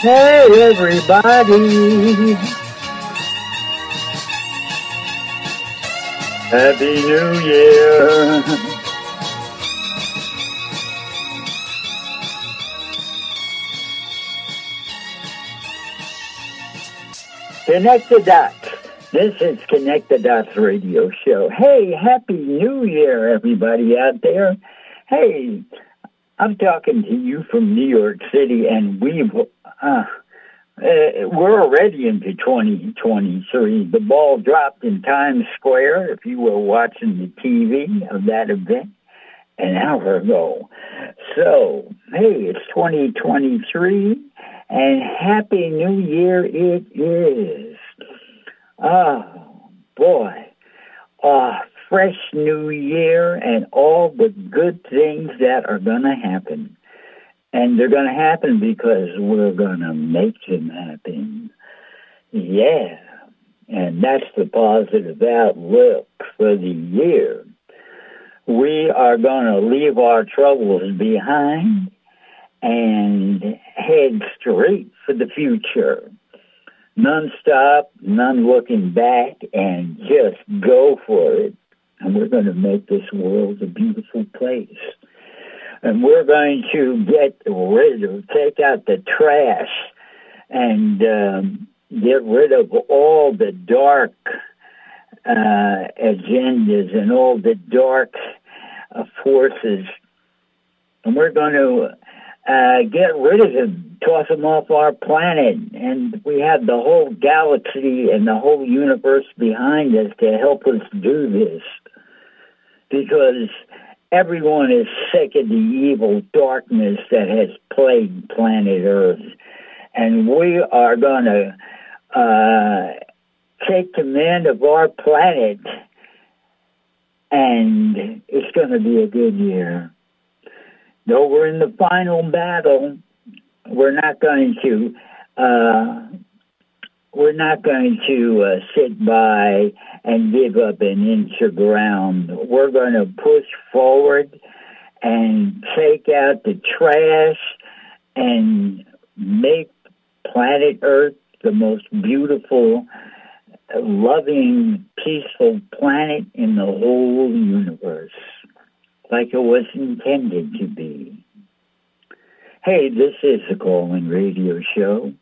Hey, everybody. Happy New Year. Connect the dots. This is Connect the Dots radio show. Hey, Happy New Year, everybody out there. Hey, I'm talking to you from New York City, and we've uh, uh, we're already into 2023. The ball dropped in Times Square. If you were watching the TV of that event an hour ago, so hey, it's 2023, and Happy New Year it is. Oh boy. Uh, fresh new year and all the good things that are going to happen. And they're going to happen because we're going to make them happen. Yeah. And that's the positive outlook for the year. We are going to leave our troubles behind and head straight for the future. None stop, none looking back, and just go for it and we're going to make this world a beautiful place. And we're going to get rid of, take out the trash and um, get rid of all the dark uh, agendas and all the dark uh, forces. And we're going to uh, get rid of them, toss them off our planet. And we have the whole galaxy and the whole universe behind us to help us do this because everyone is sick of the evil darkness that has plagued planet Earth. And we are going to uh, take command of our planet, and it's going to be a good year. Though we're in the final battle, we're not going to uh, we're not going to uh, sit by and give up an inch of ground. We're going to push forward and take out the trash and make planet Earth the most beautiful, loving, peaceful planet in the whole universe, like it was intended to be. Hey, this is the Call-In Radio Show.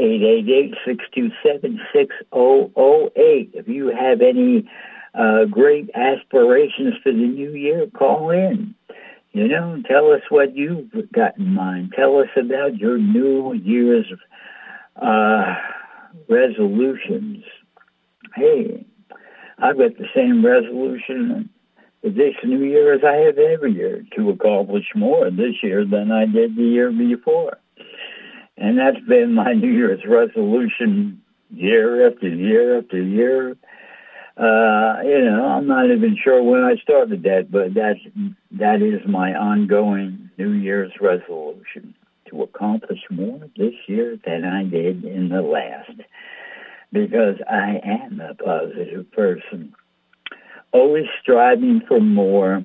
888-627-6008. If you have any uh, great aspirations for the new year, call in. You know, tell us what you've got in mind. Tell us about your New Year's uh, resolutions. Hey, I've got the same resolution this New Year as I have every year to accomplish more this year than I did the year before. And that's been my New Year's resolution year after year after year. Uh, you know, I'm not even sure when I started that, but that's, that is my ongoing New Year's resolution to accomplish more this year than I did in the last because I am a positive person. Always striving for more,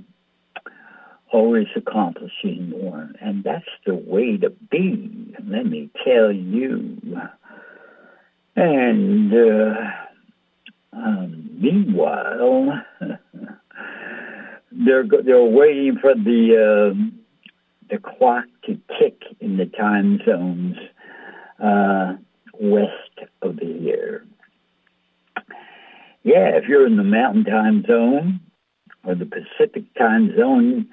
always accomplishing more. And that's the way to be, let me tell you. And uh, um, meanwhile, they're they're waiting for the uh, the clock to tick in the time zones uh, west of the here. Yeah, if you're in the Mountain Time Zone or the Pacific Time Zone,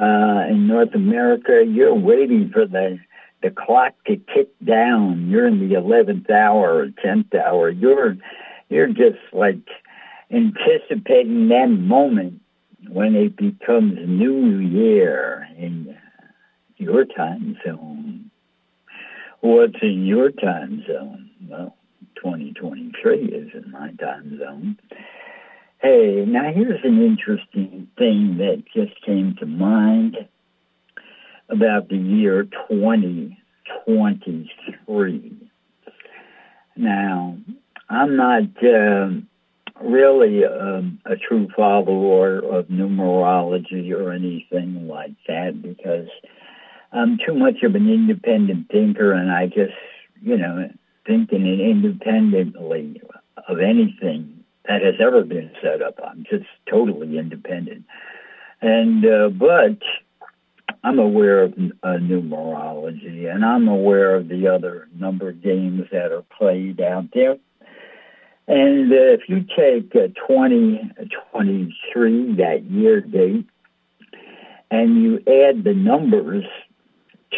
uh, in North America, you're waiting for the the clock to tick down. You're in the eleventh hour or tenth hour. You're you're just like anticipating that moment when it becomes New Year in your time zone. What's in your time zone? Well, 2023 is in my time zone. Hey, now here's an interesting thing that just came to mind about the year 2023. Now, I'm not uh, really um, a true follower of numerology or anything like that because I'm too much of an independent thinker and I just you know, thinking independently of anything that has ever been set up. I'm just totally independent. And, uh, but I'm aware of uh, numerology and I'm aware of the other number games that are played out there. And uh, if you take uh, 2023, that year date, and you add the numbers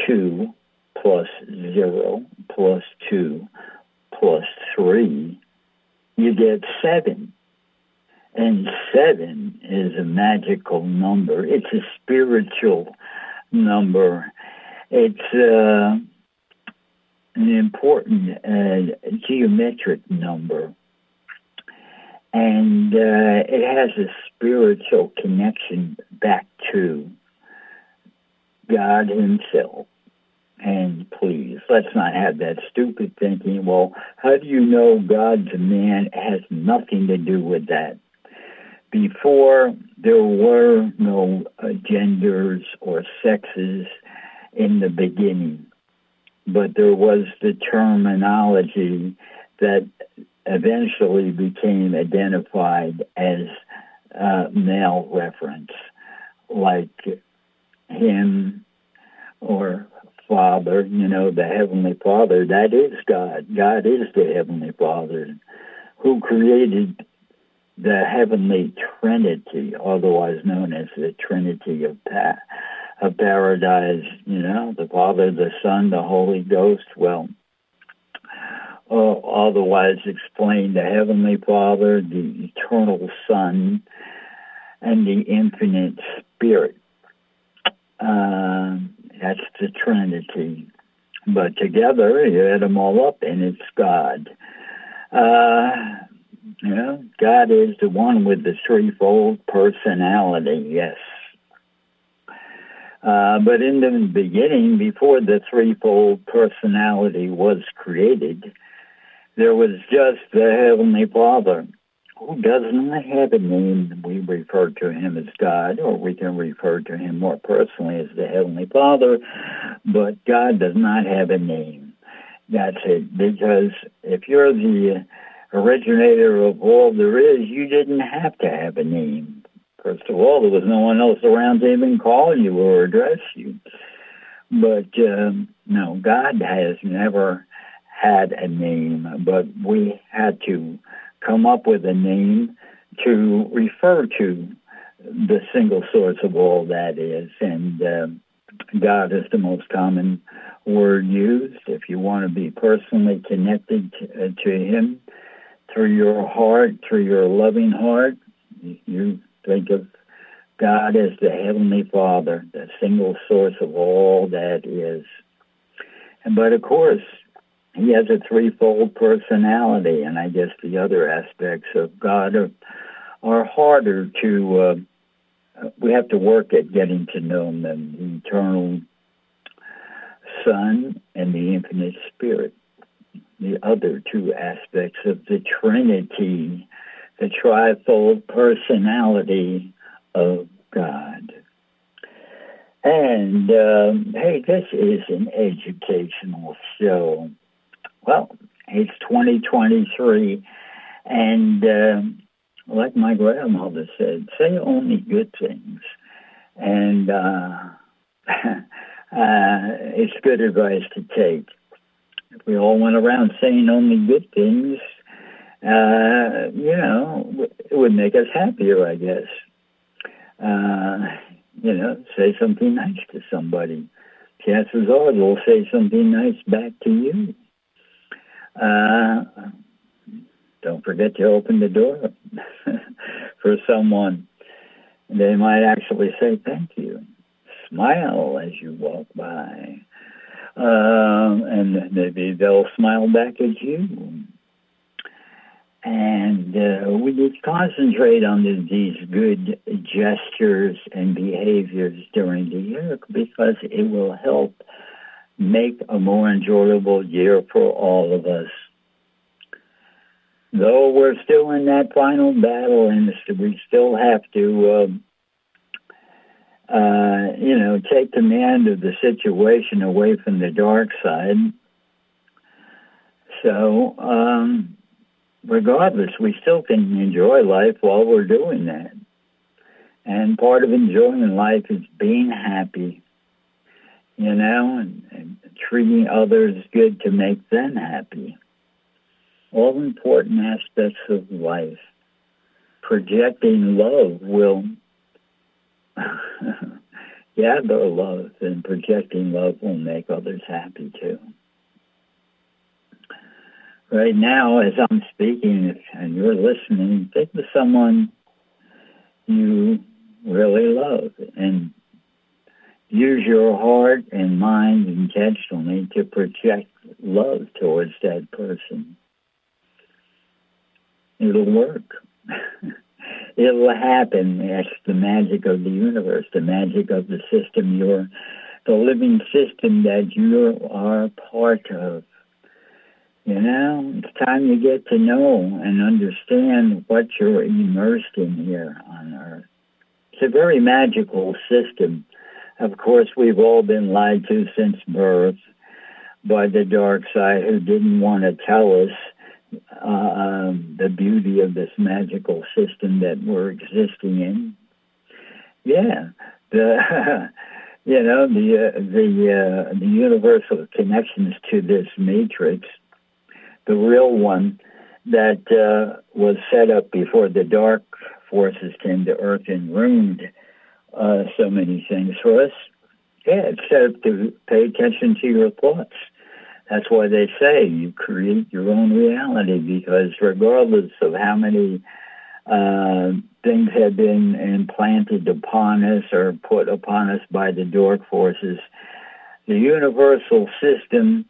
2 plus 0 plus 2 plus 3, you get 7. And 7 is a magical number. It's a spiritual number. It's uh, an important uh, geometric number. And uh, it has a spiritual connection back to God himself. And please, let's not have that stupid thinking, well, how do you know God's man? Has nothing to do with that. Before, there were no genders or sexes in the beginning, but there was the terminology that eventually became identified as uh, male reference, like him or Father, you know, the Heavenly Father, that is God. God is the Heavenly Father who created the Heavenly Trinity, otherwise known as the Trinity of, pa- of Paradise, you know, the Father, the Son, the Holy Ghost. Well, uh, otherwise explained the Heavenly Father, the Eternal Son, and the Infinite Spirit. Uh, that's the Trinity. But together, you add them all up, and it's God. Uh, you know, God is the one with the threefold personality, yes. Uh, but in the beginning, before the threefold personality was created, there was just the Heavenly Father who does not have a name. We refer to him as God, or we can refer to him more personally as the Heavenly Father, but God does not have a name. That's it. Because if you're the originator of all there is, you didn't have to have a name. First of all, there was no one else around to even call you or address you. But um, no, God has never had a name, but we had to come up with a name to refer to the single source of all that is. And uh, God is the most common word used. If you want to be personally connected to, uh, to Him through your heart, through your loving heart, you think of God as the Heavenly Father, the single source of all that is. But of course, he has a threefold personality, and I guess the other aspects of God are, are harder to. Uh, we have to work at getting to know him, the eternal Son and the infinite Spirit. The other two aspects of the Trinity, the trifold personality of God. And um, hey, this is an educational show. Well, it's 2023, and uh, like my grandmother said, say only good things. And uh, uh, it's good advice to take. If we all went around saying only good things, uh, you know, it would make us happier, I guess. Uh, you know, say something nice to somebody. Chances are they'll say something nice back to you. Uh, don't forget to open the door for someone. They might actually say thank you. Smile as you walk by. Um, and maybe they'll smile back at you. And uh, we to concentrate on the, these good gestures and behaviors during the year because it will help make a more enjoyable year for all of us. Though we're still in that final battle and we still have to, uh, uh, you know, take command of the situation away from the dark side. So, um, regardless, we still can enjoy life while we're doing that. And part of enjoying life is being happy, you know, and treating others good to make them happy. All important aspects of life. Projecting love will gather love, and projecting love will make others happy too. Right now, as I'm speaking and you're listening, think of someone you really love and use your heart and mind intentionally to project love towards that person. It'll work. It'll happen. That's the magic of the universe, the magic of the system you're, the living system that you are part of. You know, it's time you get to know and understand what you're immersed in here on Earth. It's a very magical system. Of course, we've all been lied to since birth by the dark side who didn't want to tell us uh, the beauty of this magical system that we're existing in. Yeah, the you know the uh, the uh, the universal connections to this matrix the real one that uh, was set up before the dark forces came to Earth and ruined uh, so many things for us. Yeah, up to pay attention to your thoughts. That's why they say you create your own reality because regardless of how many uh, things have been implanted upon us or put upon us by the dark forces, the universal system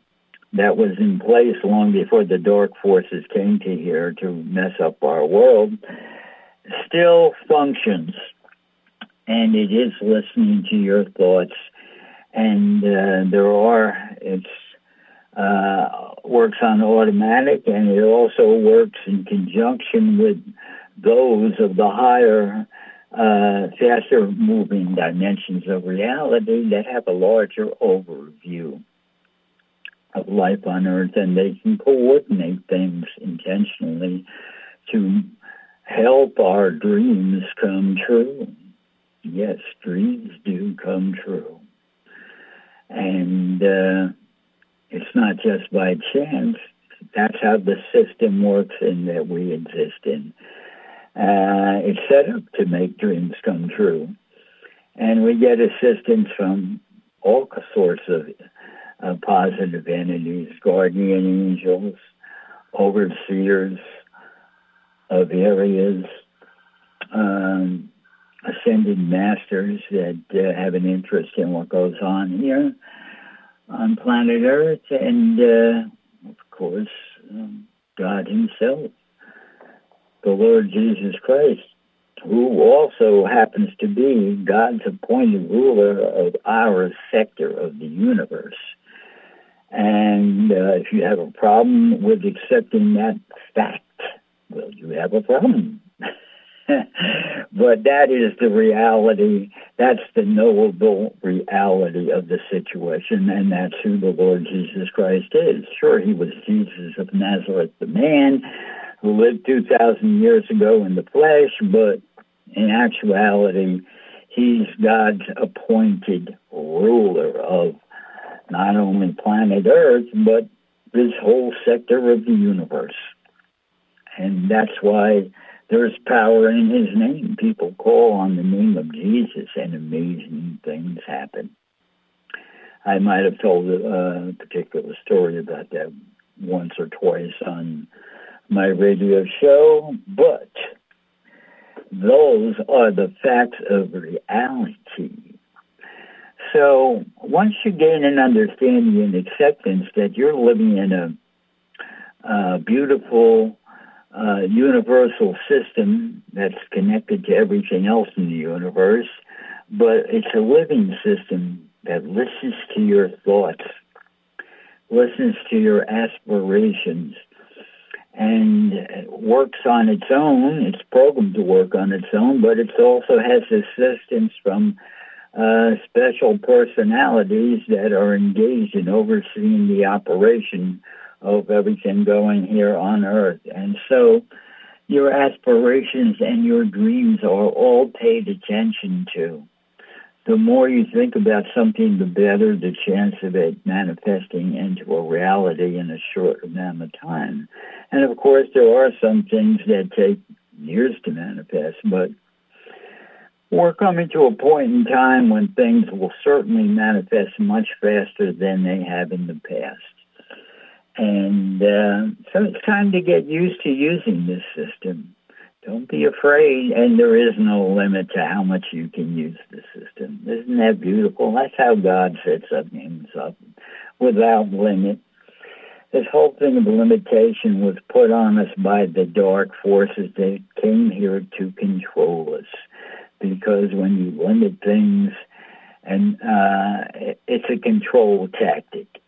that was in place long before the dark forces came to here to mess up our world still functions and it is listening to your thoughts and uh, there are it's uh, works on automatic and it also works in conjunction with those of the higher uh, faster moving dimensions of reality that have a larger overview of life on Earth, and they can coordinate things intentionally to help our dreams come true. Yes, dreams do come true. And uh, it's not just by chance. That's how the system works and that we exist in. Uh, it's set up to make dreams come true. And we get assistance from all sorts of uh, positive entities, guardian angels, overseers of areas, um, ascended masters that uh, have an interest in what goes on here on planet Earth, and uh, of course, um, God Himself, the Lord Jesus Christ, who also happens to be God's appointed ruler of our sector of the universe. And uh, if you have a problem with accepting that fact, well, you have a problem. but that is the reality. That's the knowable reality of the situation, and that's who the Lord Jesus Christ is. Sure, he was Jesus of Nazareth, the man who lived 2,000 years ago in the flesh, but in actuality, he's God's appointed ruler of not only planet Earth, but this whole sector of the universe. And that's why there's power in his name. People call on the name of Jesus and amazing things happen. I might have told uh, a particular story about that once or twice on my radio show, but those are the facts of reality. So once you gain an understanding and acceptance that you're living in a, a beautiful uh, universal system that's connected to everything else in the universe, but it's a living system that listens to your thoughts, listens to your aspirations, and works on its own. It's programmed to work on its own, but it also has assistance from uh, special personalities that are engaged in overseeing the operation of everything going here on earth. And so your aspirations and your dreams are all paid attention to. The more you think about something, the better the chance of it manifesting into a reality in a short amount of time. And of course, there are some things that take years to manifest, but we're coming to a point in time when things will certainly manifest much faster than they have in the past. And uh, so it's time to get used to using this system. Don't be afraid, and there is no limit to how much you can use the system. Isn't that beautiful? That's how God sets up things up, without limit. This whole thing of limitation was put on us by the dark forces that came here to control us. Because when you limit things, and uh, it's a control tactic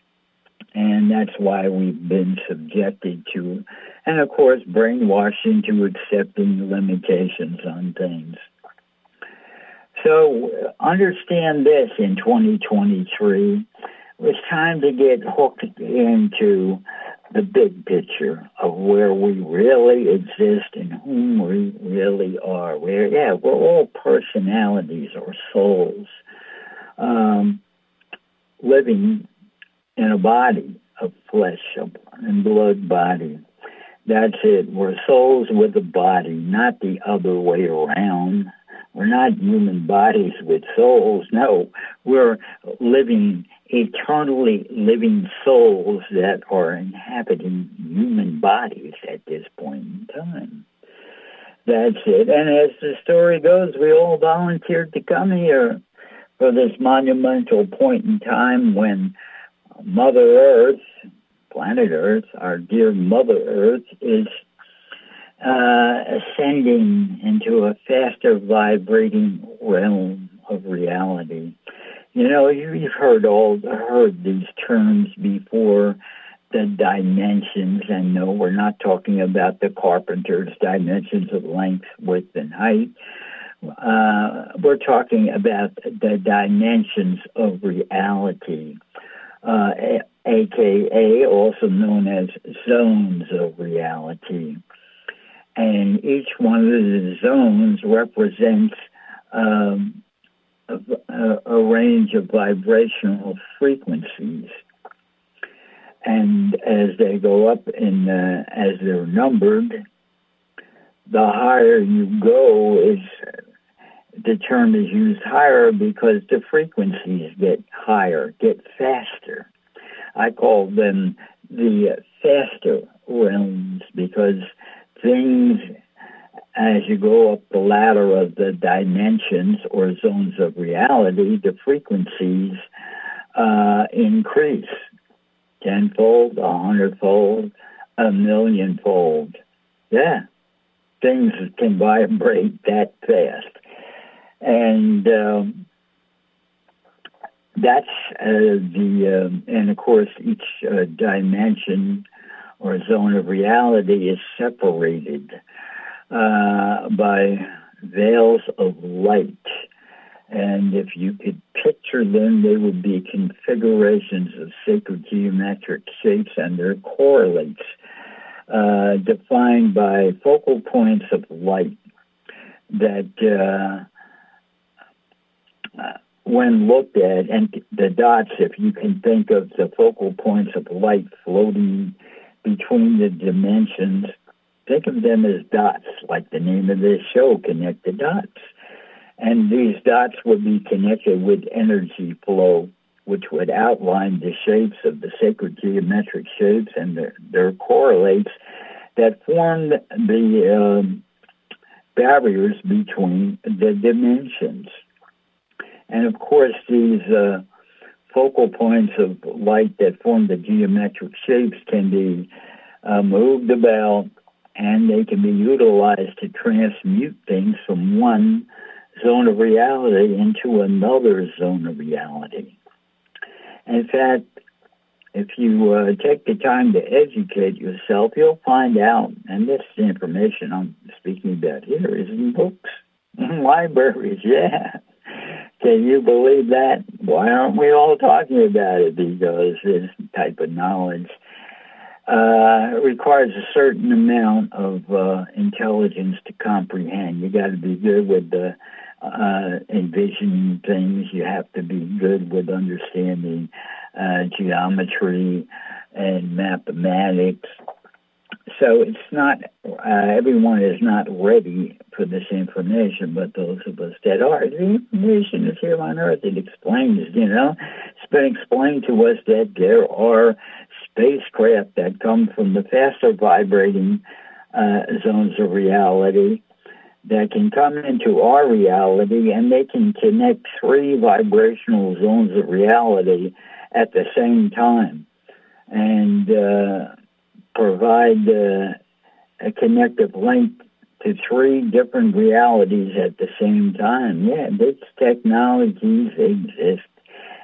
and that's why we've been subjected to, and of course, brainwashed into accepting limitations on things. So understand this in 2023. It's time to get hooked into the big picture of where we really exist and whom we really are. We're, yeah, we're all personalities or souls um, living in a body of flesh and blood body. That's it. We're souls with a body, not the other way around. We're not human bodies with souls. No, we're living, eternally living souls that are inhabiting human bodies at this point in time. That's it. And as the story goes, we all volunteered to come here for this monumental point in time when Mother Earth, planet Earth, our dear Mother Earth, is uh, ascending into a faster vibrating realm of reality. You know, you've heard all heard these terms before, the dimensions, and no, we're not talking about the carpenter's dimensions of length, width, and height. Uh, we're talking about the dimensions of reality uh, aka also known as zones of reality. And each one of the zones represents um, a, a, range of vibrational frequencies. And as they go up in, uh, as they're numbered, the higher you go is the term is used higher because the frequencies get higher, get faster. I call them the faster realms because things, as you go up the ladder of the dimensions or zones of reality, the frequencies uh, increase tenfold, a hundredfold, a millionfold. Yeah, things can vibrate that fast and um, that's uh, the uh, and of course each uh, dimension or zone of reality is separated uh, by veils of light. And if you could picture them, they would be configurations of sacred geometric shapes and their correlates uh, defined by focal points of light that uh, when looked at, and the dots, if you can think of the focal points of light floating between the dimensions, think of them as dots, like the name of this show, Connect the Dots. And these dots would be connected with energy flow, which would outline the shapes of the sacred geometric shapes and their, correlates that form the um, barriers between the dimensions. And of course, these uh, focal points of light that form the geometric shapes can be uh, moved about and they can be utilized to transmute things from one zone of reality into another zone of reality. In fact, if you uh, take the time to educate yourself, you'll find out, and this information I'm speaking about here is in books, libraries, yeah. Can you believe that? Why aren't we all talking about it? Because this type of knowledge uh, requires a certain amount of uh, intelligence to comprehend. You got to be good with the uh, envisioning things. You have to be good with understanding uh, geometry and mathematics. So it's not, uh, everyone is not ready for this information, but those of us that are. The information is here on Earth. It explains, you know, it's been explained to us that there are spacecraft that come from the faster vibrating uh, zones of reality that can come into our reality and they can connect three vibrational zones of reality at the same time and uh, provide uh, a connective link to three different realities at the same time. Yeah, these technologies exist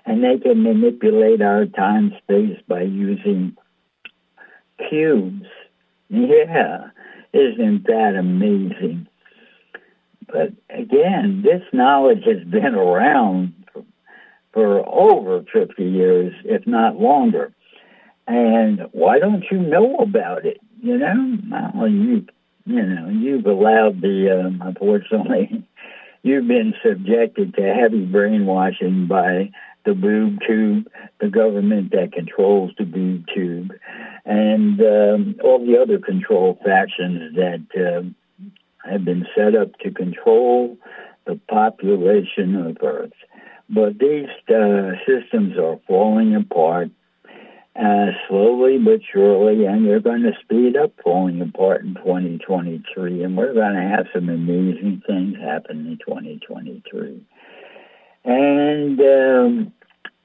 and they can manipulate our time space by using cubes. Yeah, isn't that amazing? But again, this knowledge has been around for, for over 50 years, if not longer. And why don't you know about it? You know, well, you, you know, you've allowed the, um, unfortunately, you've been subjected to heavy brainwashing by the boob tube, the government that controls the boob tube, and um, all the other control factions that uh, have been set up to control the population of Earth. But these uh, systems are falling apart uh, slowly but surely, and they're going to speed up falling apart in 2023, and we're going to have some amazing things happen in 2023. And um,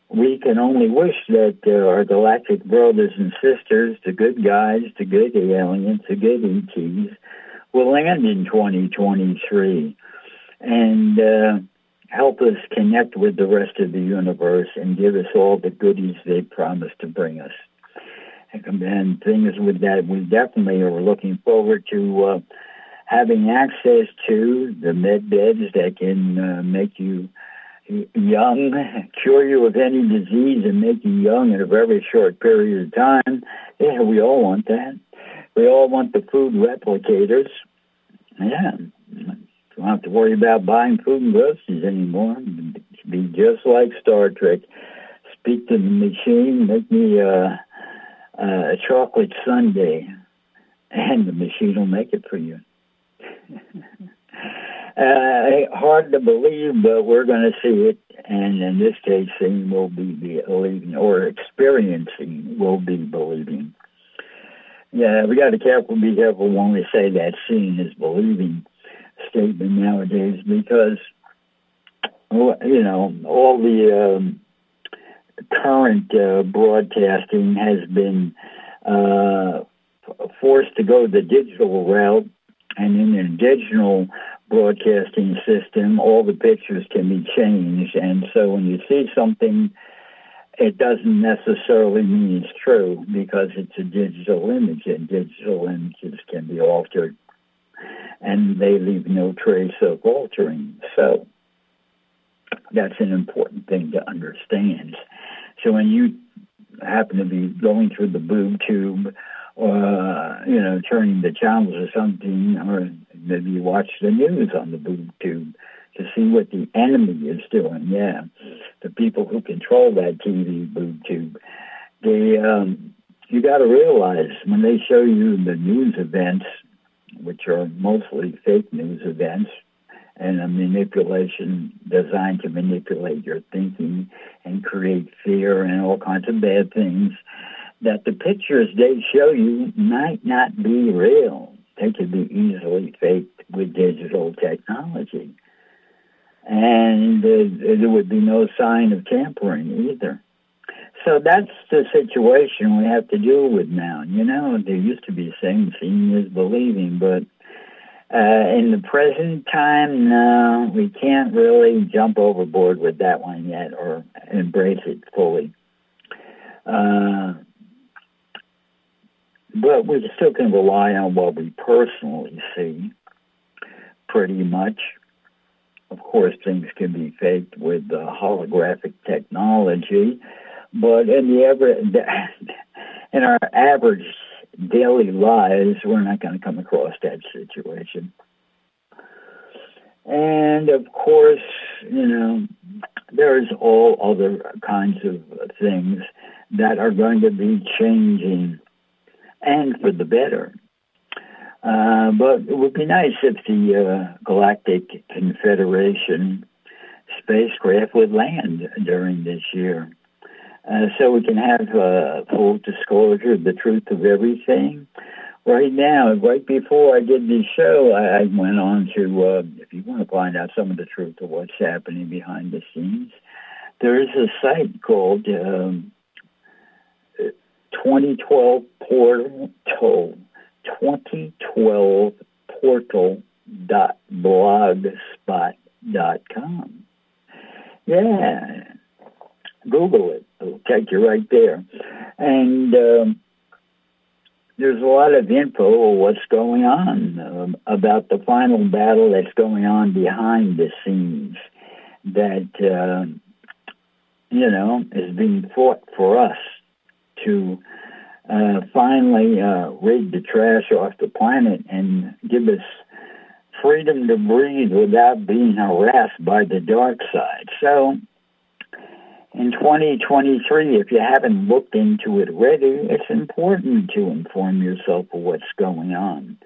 we can only wish that uh, our galactic brothers and sisters, the good guys, the good aliens, the good ETs, will land in 2023 and uh, help us connect with the rest of the universe and give us all the goodies they promised to bring us. And things with that, we definitely are looking forward to uh, having access to the med beds that can uh, make you young, cure you of any disease and make you young in a very short period of time. Yeah, we all want that. We all want the food replicators. Yeah. Don't have to worry about buying food and groceries anymore. It'd be just like Star Trek. Speak to the machine, make me a, a chocolate sundae, and the machine will make it for you. uh, hard to believe, but we're going to see it. And in this case, seeing will be believing, or experiencing will be believing. Yeah, we got to careful, be careful when we say that seeing is believing statement nowadays because, you know, all the um, current uh, broadcasting has been uh, forced to go the digital route, and in the digital broadcasting system, all the pictures can be changed, and so when you see something it doesn't necessarily mean it's true because it's a digital image and digital images can be altered and they leave no trace of altering. So that's an important thing to understand. So when you happen to be going through the boob tube or, you know, turning the channels or something, or maybe you watch the news on the boob tube, to see what the enemy is doing. Yeah, the people who control that TV boob tube. They, um, you got to realize when they show you the news events, which are mostly fake news events, and a manipulation designed to manipulate your thinking and create fear and all kinds of bad things, that the pictures they show you might not be real. They could be easily faked with digital technology and uh, there would be no sign of tampering either. So that's the situation we have to deal with now. You know, there used to be saying seeing is believing, but uh, in the present time, no, we can't really jump overboard with that one yet or embrace it fully. Uh, but we still can rely on what we personally see pretty much. Of course, things can be faked with holographic technology, but in the ever in our average daily lives, we're not going to come across that situation. And of course, you know, there's all other kinds of things that are going to be changing and for the better. Uh, but it would be nice if the uh, Galactic Confederation spacecraft would land during this year. Uh, so we can have uh, full disclosure the truth of everything. Right now, right before I did this show, I, I went on to, uh, if you want to find out some of the truth of what's happening behind the scenes, there is a site called um, 2012 Portal 2012 portal.blogspot.com. Yeah, Google it. It'll take you right there. And um, there's a lot of info of what's going on um, about the final battle that's going on behind the scenes that, uh, you know, is being fought for us to uh, finally uh, rid the trash off the planet and give us freedom to breathe without being harassed by the dark side. So in 2023, if you haven't looked into it already, it's important to inform yourself of what's going on.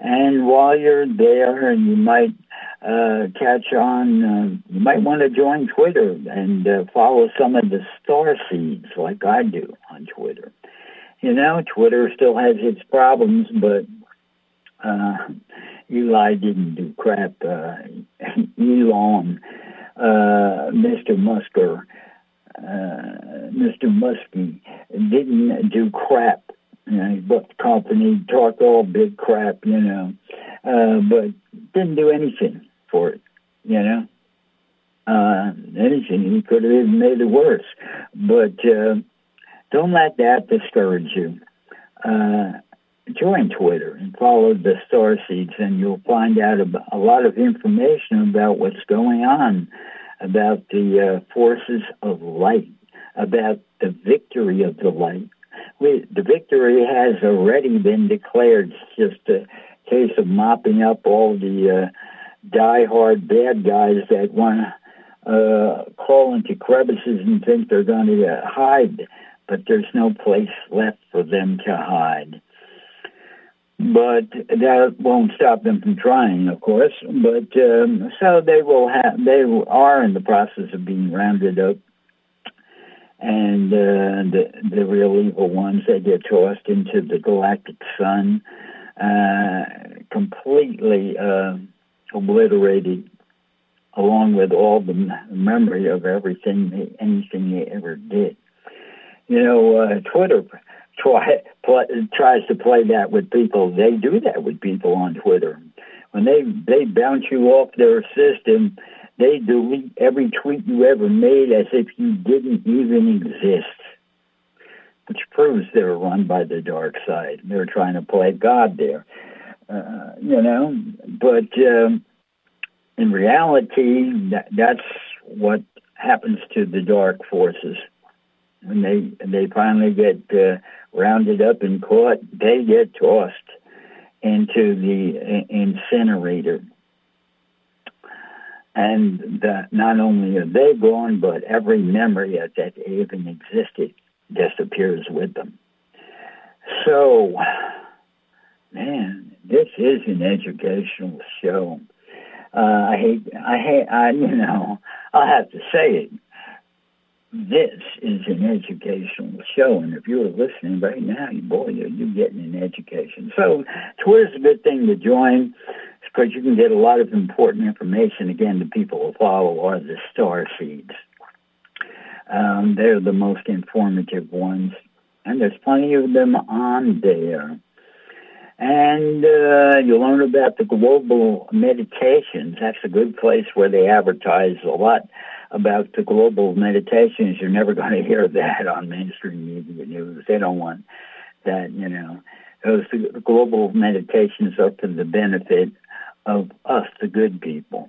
And while you're there, and you might uh, catch on, uh, you might want to join Twitter and uh, follow some of the star seeds like I do on Twitter. You know, Twitter still has its problems, but uh, Eli didn't do crap. Uh, Elon, uh, Mr. Musker, Mr. Muskie didn't do crap. You know, he bought the company, talked all big crap, you know, uh, but didn't do anything for it, you know. Uh, anything, he could have even made it worse. But uh, don't let that discourage you. Uh, join Twitter and follow the star seeds, and you'll find out a lot of information about what's going on, about the uh, forces of light, about the victory of the light. We, the victory has already been declared. It's just a case of mopping up all the uh, die-hard bad guys that want to uh, crawl into crevices and think they're going to uh, hide but there's no place left for them to hide. But that won't stop them from trying, of course. But um, so they will have, they are in the process of being rounded up, and uh, the the real evil ones they get tossed into the galactic sun, uh, completely uh, obliterated, along with all the memory of everything, anything they ever did you know, uh, Twitter try, play, tries to play that with people. They do that with people on Twitter. When they, they bounce you off their system, they delete every tweet you ever made as if you didn't even exist, which proves they're run by the dark side. They're trying to play God there, uh, you know. But um, in reality, that, that's what happens to the dark forces when they they finally get uh, rounded up and caught, they get tossed into the incinerator. And the, not only are they gone, but every memory that even existed disappears with them. So, man, this is an educational show. Uh, I hate, I hate, I, you know, I'll have to say it this is an educational show, and if you're listening right now, boy, you're, you're getting an education. So Twitter's a good thing to join because you can get a lot of important information. Again, the people who follow are the star seeds. Um, they're the most informative ones, and there's plenty of them on there. And uh, you learn about the global meditations. That's a good place where they advertise a lot about the global meditations. You're never going to hear that on mainstream media news. They don't want that, you know. Those global meditations are for the benefit of us, the good people,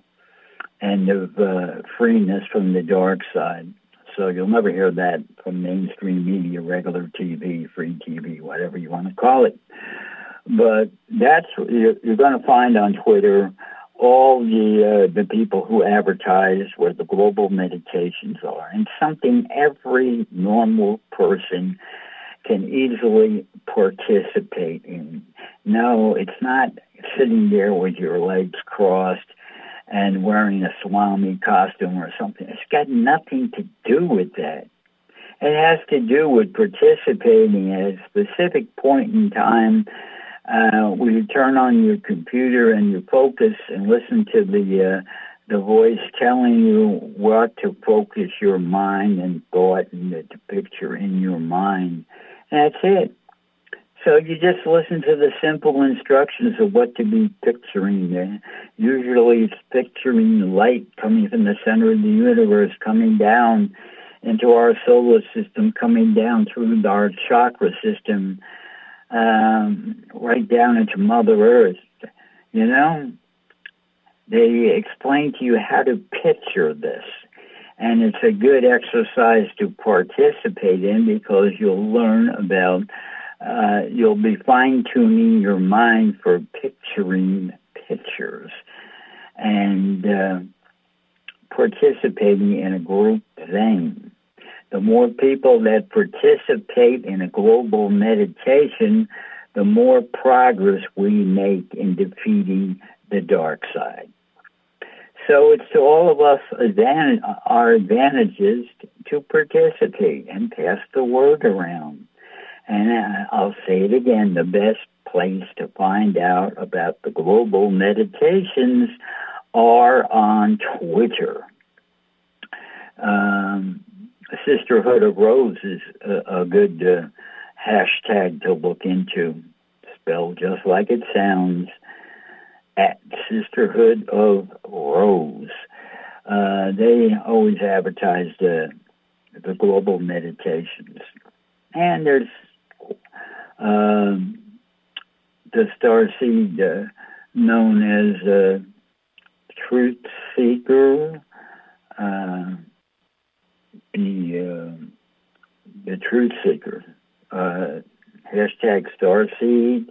and of uh, freeing us from the dark side. So you'll never hear that from mainstream media, regular TV, free TV, whatever you want to call it. But that's you're, you're going to find on Twitter all the uh, the people who advertise where the global meditations are, and something every normal person can easily participate in. No, it's not sitting there with your legs crossed and wearing a Swami costume or something. It's got nothing to do with that. It has to do with participating at a specific point in time uh, where you turn on your computer and you focus and listen to the uh, the voice telling you what to focus your mind and thought and the picture in your mind. That's it. So you just listen to the simple instructions of what to be picturing. Usually it's picturing light coming from the center of the universe, coming down into our solar system, coming down through our chakra system, um, right down into Mother Earth. You know, they explain to you how to picture this. And it's a good exercise to participate in because you'll learn about uh, you'll be fine tuning your mind for picturing pictures and uh, participating in a group thing. The more people that participate in a global meditation, the more progress we make in defeating the dark side. So it's to all of us advantage, our advantages to participate and pass the word around. And I'll say it again, the best place to find out about the global meditations are on Twitter. Um, Sisterhood of Rose is a, a good uh, hashtag to look into, spelled just like it sounds, at Sisterhood of Rose. Uh, they always advertise the, the global meditations. And there's um, the star seed uh, known as uh, Truth Seeker, uh, the uh, the Truth Seeker, uh, hashtag Starseed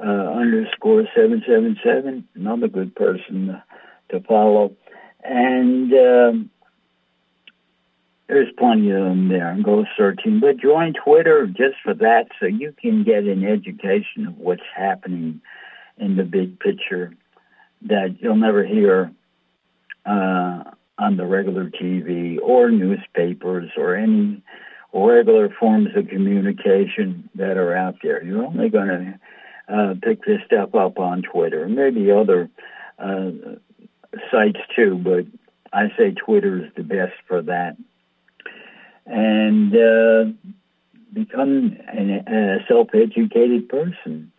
uh, underscore seven seven seven, another good person to follow, and. Um, there's plenty of them there and go searching. But join Twitter just for that so you can get an education of what's happening in the big picture that you'll never hear uh, on the regular TV or newspapers or any regular forms of communication that are out there. You're only going to uh, pick this stuff up on Twitter, maybe other uh, sites too, but I say Twitter is the best for that and uh, become a self-educated person.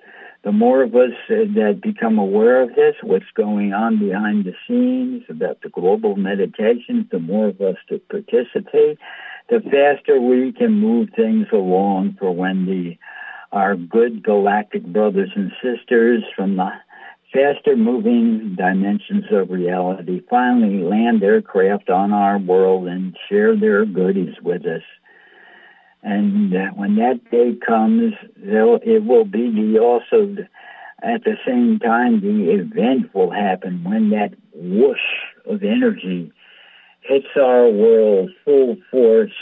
The more of us that become aware of this, what's going on behind the scenes, about the global meditations, the more of us that participate, the faster we can move things along for when the our good galactic brothers and sisters from the faster moving dimensions of reality finally land their craft on our world and share their goodies with us. And when that day comes, it will be the also at the same time the event will happen when that whoosh of energy hits our world full force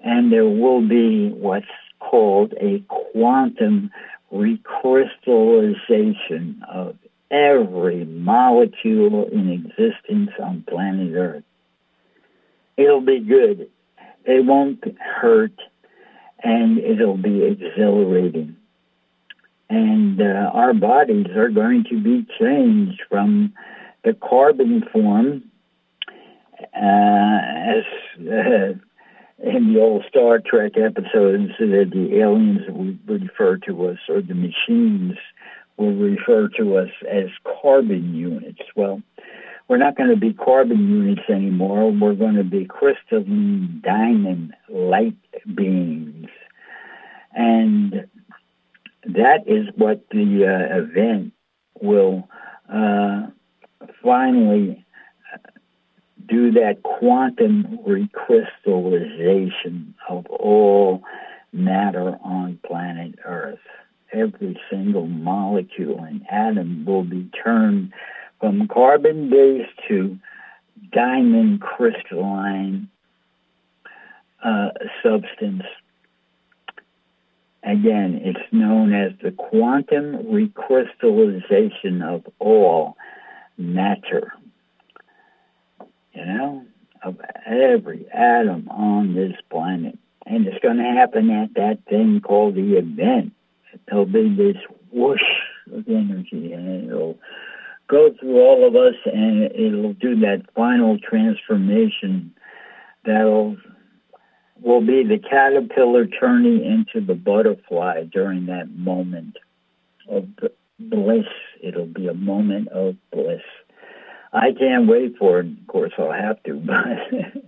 and there will be what's called a quantum recrystallization of every molecule in existence on planet Earth. It'll be good. It won't hurt, and it'll be exhilarating. And uh, our bodies are going to be changed from the carbon form, uh, as uh, in the old Star Trek episodes that the aliens would refer to us or the machines will refer to us as carbon units. Well, we're not going to be carbon units anymore. We're going to be crystalline diamond light beings. And that is what the uh, event will uh, finally do that quantum recrystallization of all matter on planet Earth. Every single molecule and atom will be turned from carbon-based to diamond crystalline uh, substance. Again, it's known as the quantum recrystallization of all matter. You know, of every atom on this planet. And it's going to happen at that thing called the event. There'll be this whoosh of energy and it'll go through all of us and it'll do that final transformation that'll will be the caterpillar turning into the butterfly during that moment of bliss. It'll be a moment of bliss. I can't wait for it. Of course, I'll have to, but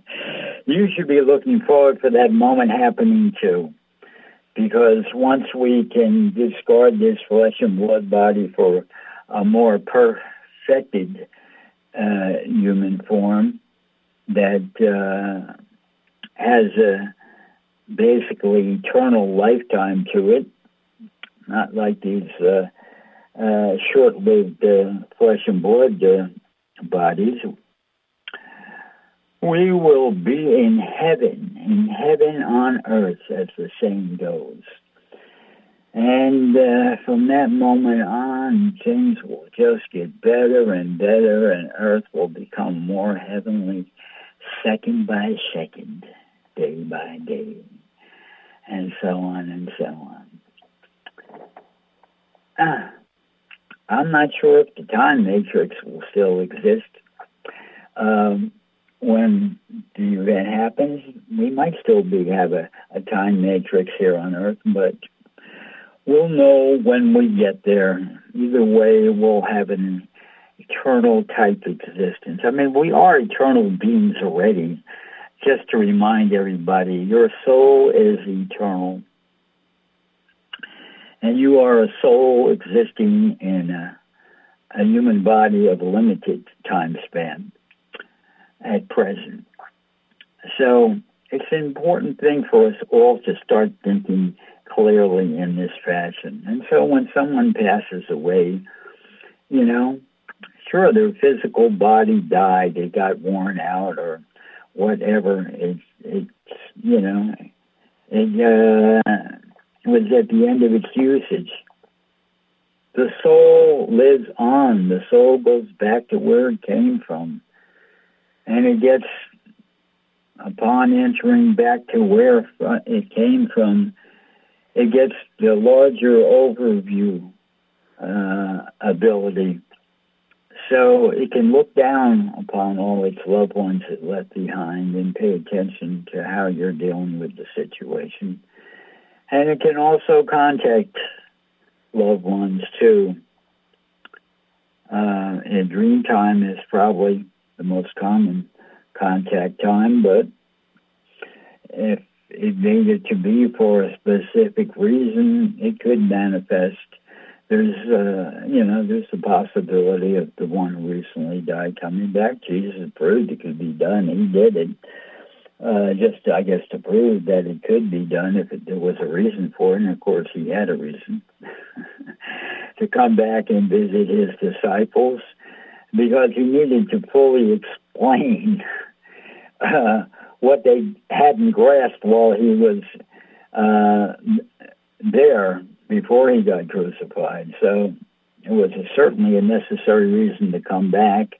you should be looking forward for that moment happening too. Because once we can discard this flesh and blood body for a more perfected uh, human form that uh, has a basically eternal lifetime to it, not like these uh, uh short-lived uh, flesh and blood uh, bodies, we will be in heaven, in heaven on earth, as the saying goes. And uh, from that moment on, things will just get better and better, and earth will become more heavenly second by second, day by day, and so on and so on. Ah. I'm not sure if the time matrix will still exist. Um, when the event happens, we might still be have a, a time matrix here on Earth, but we'll know when we get there. Either way, we'll have an eternal type existence. I mean, we are eternal beings already. Just to remind everybody, your soul is eternal and you are a soul existing in a, a human body of a limited time span at present. So it's an important thing for us all to start thinking clearly in this fashion. And so when someone passes away, you know, sure, their physical body died, they got worn out or whatever. It's, it's you know, it, uh, was at the end of its usage. The soul lives on. The soul goes back to where it came from. And it gets, upon entering back to where it came from, it gets the larger overview uh, ability. So it can look down upon all its loved ones it left behind and pay attention to how you're dealing with the situation and it can also contact loved ones too. Uh, and dream time is probably the most common contact time, but if it needed to be for a specific reason, it could manifest. There's, uh, you know, there's the possibility of the one who recently died coming back. Jesus proved it could be done. He did it uh, just I guess to prove that it could be done if it, there was a reason for it. And of course, he had a reason to come back and visit his disciples because he needed to fully explain uh, what they hadn't grasped while he was uh, there before he got crucified. So it was a, certainly a necessary reason to come back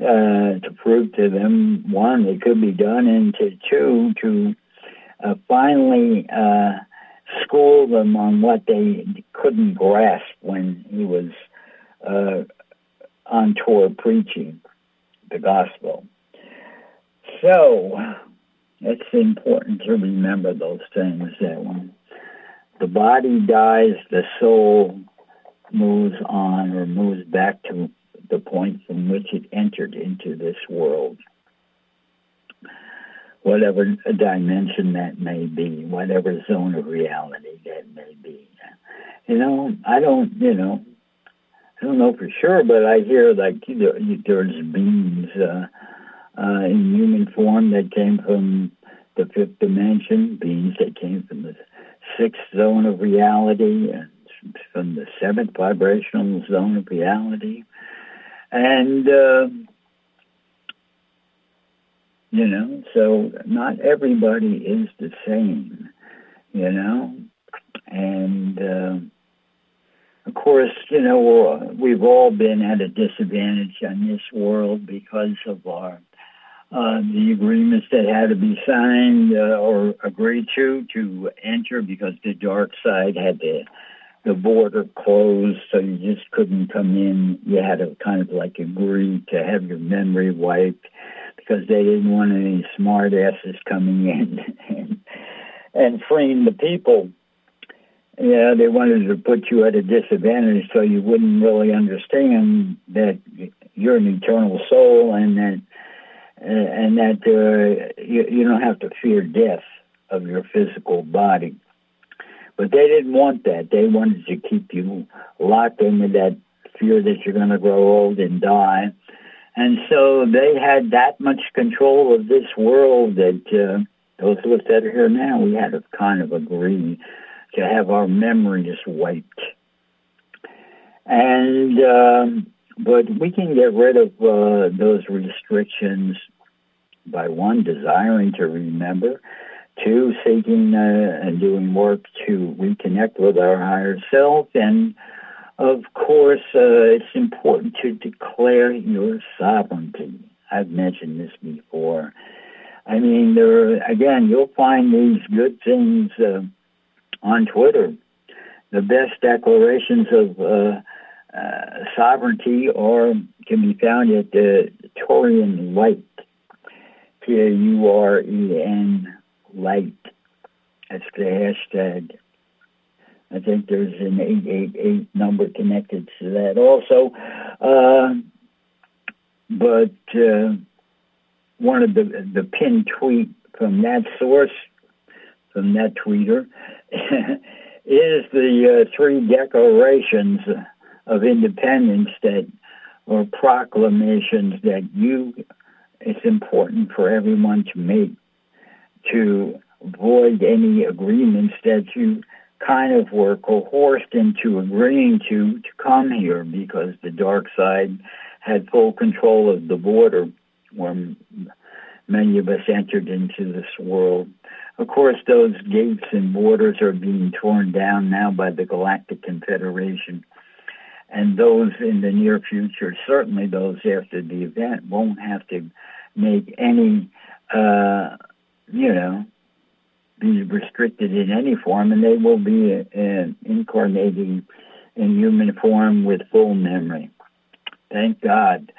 uh, to prove to them, one, it could be done, and to two, to uh, finally uh, school them on what they couldn't grasp when he was uh, on tour preaching the gospel. So it's important to remember those things that when the body dies, the soul moves on or moves back to the point from which it entered into this world. Whatever dimension that may be, whatever zone of reality that may be. You know, I don't, you know, I don't know for sure, but I hear like there's beings uh, uh, in human form that came from the fifth dimension, beings that came from the sixth zone of reality, and from the seventh vibrational zone of reality. And, uh, you know, so not everybody is the same, you know. And, uh, of course, you know, we've all been at a disadvantage in this world because of our uh, the agreements that had to be signed uh, or agreed to to enter because the dark side had the the border closed, so you just couldn't come in. You had to kind of like agree to have your memory wiped because they didn't want any smart asses coming in and, and freeing the people. Yeah, they wanted to put you at a disadvantage so you wouldn't really understand that you're an eternal soul and that and that uh, you, you don't have to fear death of your physical body. But they didn't want that. They wanted to keep you locked into that fear that you're going to grow old and die. And so they had that much control of this world that uh, those of us that are here now, we had to kind of agree to have our memories wiped. And um, but we can get rid of uh, those restrictions by one, desiring to remember, two, seeking uh, and doing work to reconnect with our higher self, and of course, uh, it's important to declare your sovereignty. I've mentioned this before. I mean, there again, you'll find these good things uh, on Twitter. The best declarations of uh, uh, sovereignty are can be found at the Torian Light T-A-U-R-E-N, light. That's the hashtag. I think there's an 888 number connected to that also. Uh, but uh, one of the, the pinned tweet from that source, from that tweeter, is the uh, three declarations of independence that, or proclamations that you it's important for everyone to make to avoid any agreements that you kind of were coerced into agreeing to to come here because the dark side had full control of the border when many of us entered into this world. Of course, those gates and borders are being torn down now by the Galactic Confederation. And those in the near future, certainly those after the event, won't have to make any, uh, you know, be restricted in any form, and they will be uh, incarnating in human form with full memory. Thank God.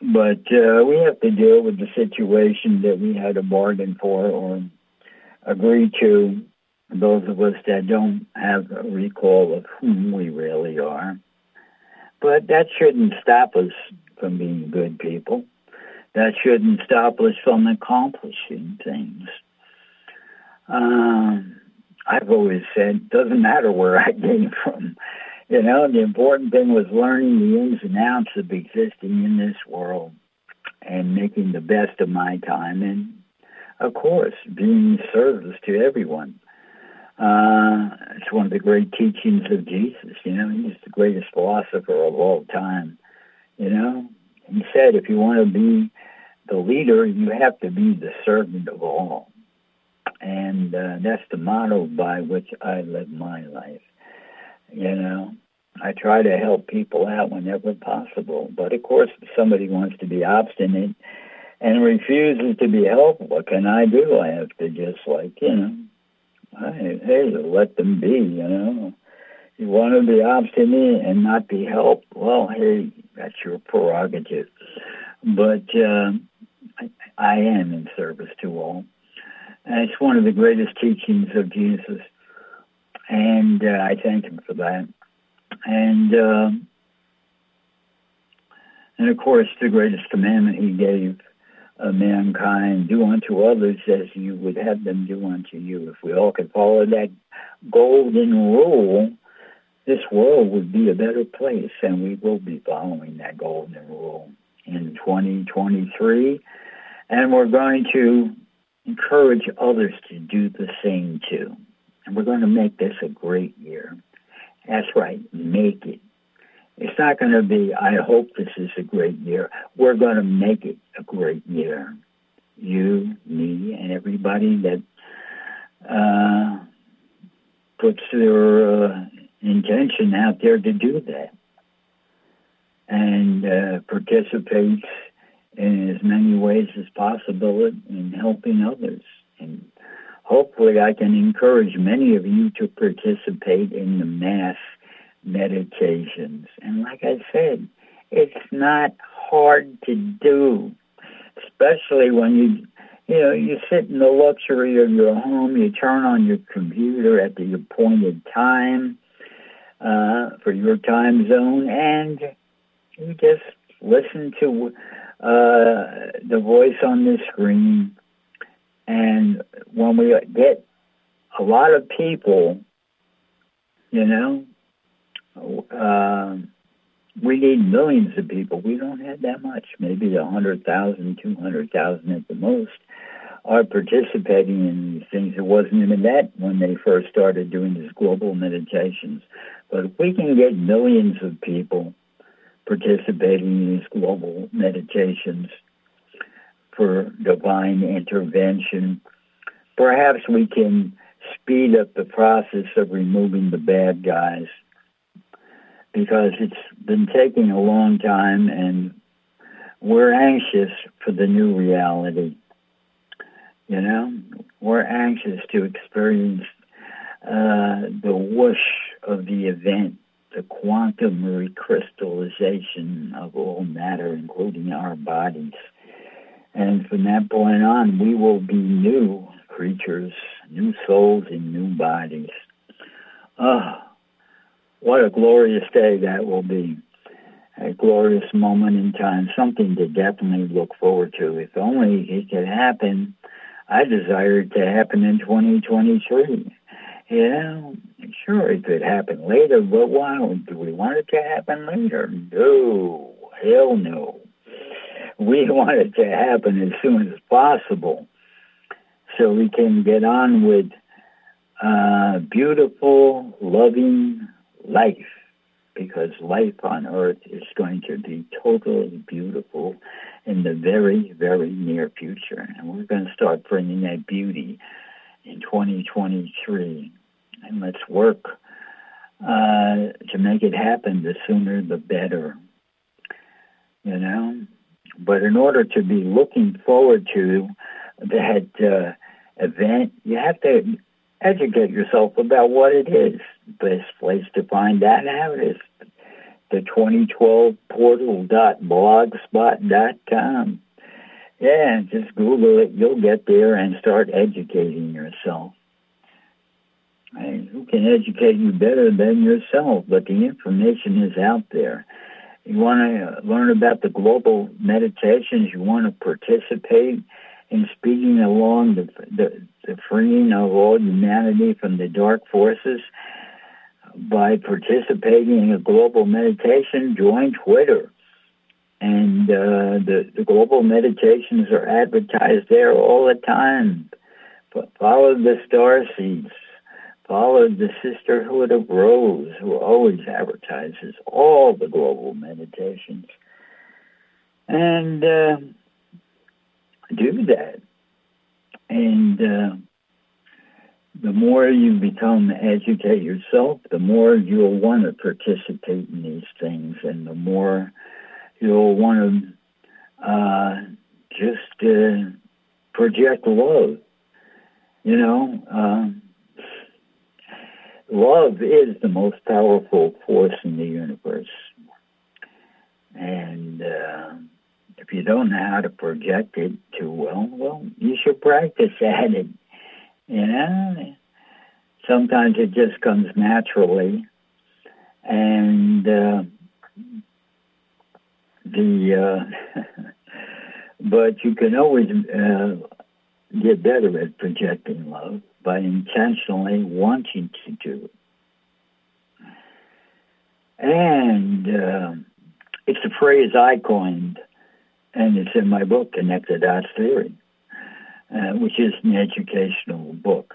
But uh, we have to deal with the situation that we had a bargain for or agree to, those of us that don't have a recall of whom we really are. But that shouldn't stop us from being good people. That shouldn't stop us from accomplishing things. Um, I've always said, doesn't matter where I came from. You know, the important thing was learning the ins and outs of existing in this world and making the best of my time and, of course, being service to everyone. Uh, it's one of the great teachings of Jesus. You know, he's the greatest philosopher of all time. You know, he said, if you want to be the leader, you have to be the servant of all. And uh, that's the motto by which I live my life. You know, I try to help people out whenever possible. But of course, if somebody wants to be obstinate and refuses to be helped, what can I do? I have to just like, you know, I, hey, let them be, you know. You want to be obstinate and not be helped? Well, hey, that's your prerogative. But uh, I, I am in service to all. And it's one of the greatest teachings of Jesus. And uh, I thank him for that. And, uh, and of course, the greatest commandment he gave uh, mankind, do unto others as you would have them do unto you. If we all could follow that golden rule, this world would be a better place, and we will be following that golden rule. in 2023. And we're going to encourage others to do the same too. And we're going to make this a great year. That's right, make it. It's not going to be, I hope this is a great year. We're going to make it a great year. You, me, and everybody that uh, puts their uh, intention out there to do that and uh, participates in as many ways as possible in helping others. And hopefully I can encourage many of you to participate in the mass meditations. And like I said, it's not hard to do, especially when you, you know, you sit in the luxury of your home, you turn on your computer at the appointed time uh, for your time zone, and you just listen to uh, the voice on the screen. And when we get a lot of people, you know, uh, we need millions of people. We don't have that much, maybe 100,000, 200,000 at the most, are participating in these things. It wasn't even that when they first started doing these global meditations. But if we can get millions of people participating in these global meditations for divine intervention. Perhaps we can speed up the process of removing the bad guys because it's been taking a long time and we're anxious for the new reality. You know, we're anxious to experience uh, the whoosh of the event the quantum recrystallization of all matter, including our bodies. And from that point on, we will be new creatures, new souls in new bodies. Oh, what a glorious day that will be. A glorious moment in time, something to definitely look forward to. If only it could happen, I desire it to happen in 2023. Yeah, sure it could happen later, but why do we want it to happen later? No, hell no. We want it to happen as soon as possible so we can get on with uh, beautiful, loving life because life on earth is going to be totally beautiful in the very, very near future. And we're going to start bringing that beauty in 2023. And let's work uh, to make it happen. The sooner, the better. You know? But in order to be looking forward to that uh, event, you have to educate yourself about what it is. Best place to find that out is the 2012 portal.blogspot.com. Yeah, just Google it. You'll get there and start educating yourself. who can educate you better than yourself? But the information is out there. You want to learn about the global meditations. You want to participate in speaking along the, the, the freeing of all humanity from the dark forces by participating in a global meditation. Join Twitter and uh, the, the global meditations are advertised there all the time. But Follow the star seeds. Follow the Sisterhood of Rose, who always advertises all the global meditations. And uh, do that. And uh, the more you become educate yourself, the more you'll want to participate in these things, and the more you'll want to uh, just uh, project love. You know, um, love is the most powerful force in the universe. And uh, if you don't know how to project it too well, well, you should practice at it. You know, sometimes it just comes naturally. And uh, the uh, but you can always uh, get better at projecting love by intentionally wanting to do it. And uh, it's a phrase I coined and it's in my book, Connect the Dots Theory, uh, which is an educational book.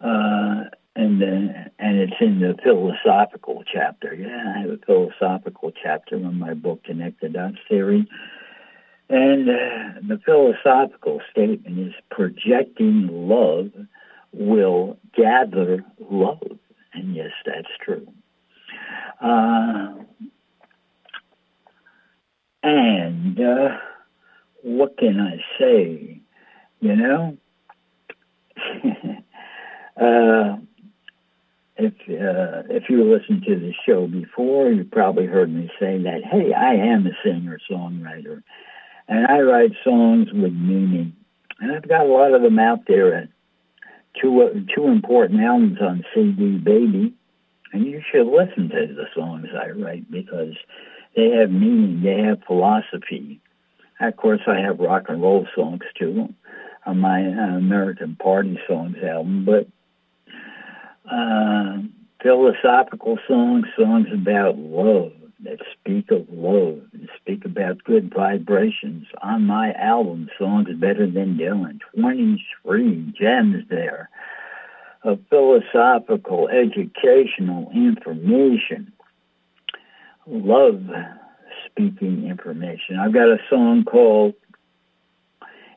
Uh, and uh, and it's in the philosophical chapter. Yeah, I have a philosophical chapter in my book, Connect the Dots Theory. And uh, the philosophical statement is projecting love will gather love. And yes, that's true. Uh, and uh, what can I say? You know, uh, if uh, if you listened to the show before, you probably heard me say that. Hey, I am a singer songwriter, and I write songs with meaning, and I've got a lot of them out there. Two uh, two important albums on CD Baby, and you should listen to the songs I write because they have meaning, they have philosophy. Of course, I have rock and roll songs too on my uh, American Party Songs album, but uh, philosophical songs, songs about love that speak of love and speak about good vibrations on my album, Songs Better Than Dylan. 23 gems there of philosophical, educational information. Love speaking information. I've got a song called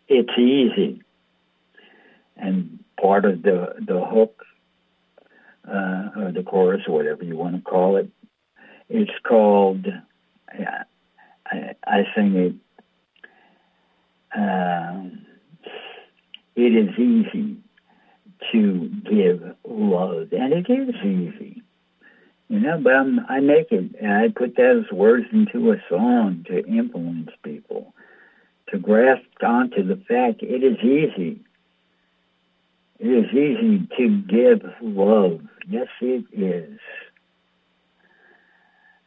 It's Easy. And part of the, the hook, uh, or the chorus, or whatever you want to call it, it's called, I, I sing it, uh, it is easy to give love, and it is easy, you know. But I'm, I make it, and I put those words into a song to influence people, to grasp onto the fact it is easy. It is easy to give love. Yes, it is.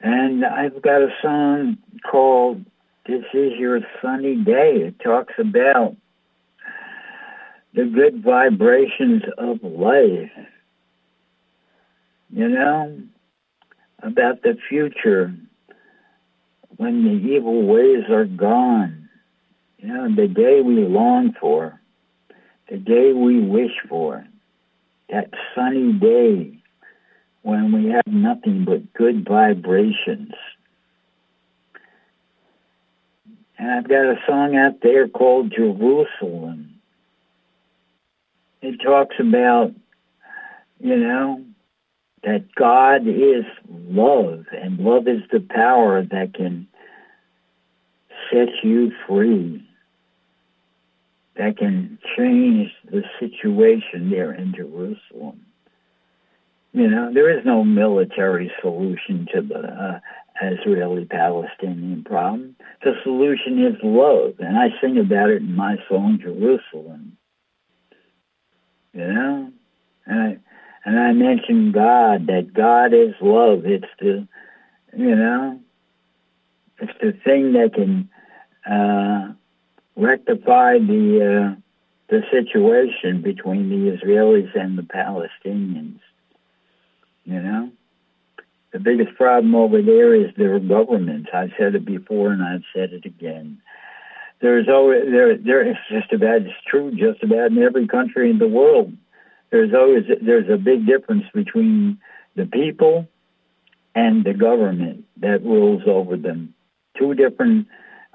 And I've got a song called This Is Your Sunny Day. It talks about the good vibrations of life. You know, about the future when the evil ways are gone. You know, the day we long for, the day we wish for, that sunny day when we have nothing but good vibrations. And I've got a song out there called Jerusalem it talks about, you know, that God is love, and love is the power that can set you free, that can change the situation there in Jerusalem. You know, there is no military solution to the uh, Israeli-Palestinian problem. The solution is love, and I sing about it in my song, Jerusalem you know? And I, and I mentioned God, that God is love. It's the, you know, it's the thing that can uh, rectify the uh, the situation between the Israelis and the Palestinians. You know, the biggest problem over there is their governments. I've said it before, and I've said it again there's always there there is just about it's true just about in every country in the world. There's always there's a big difference between the people and the government that rules over them. Two different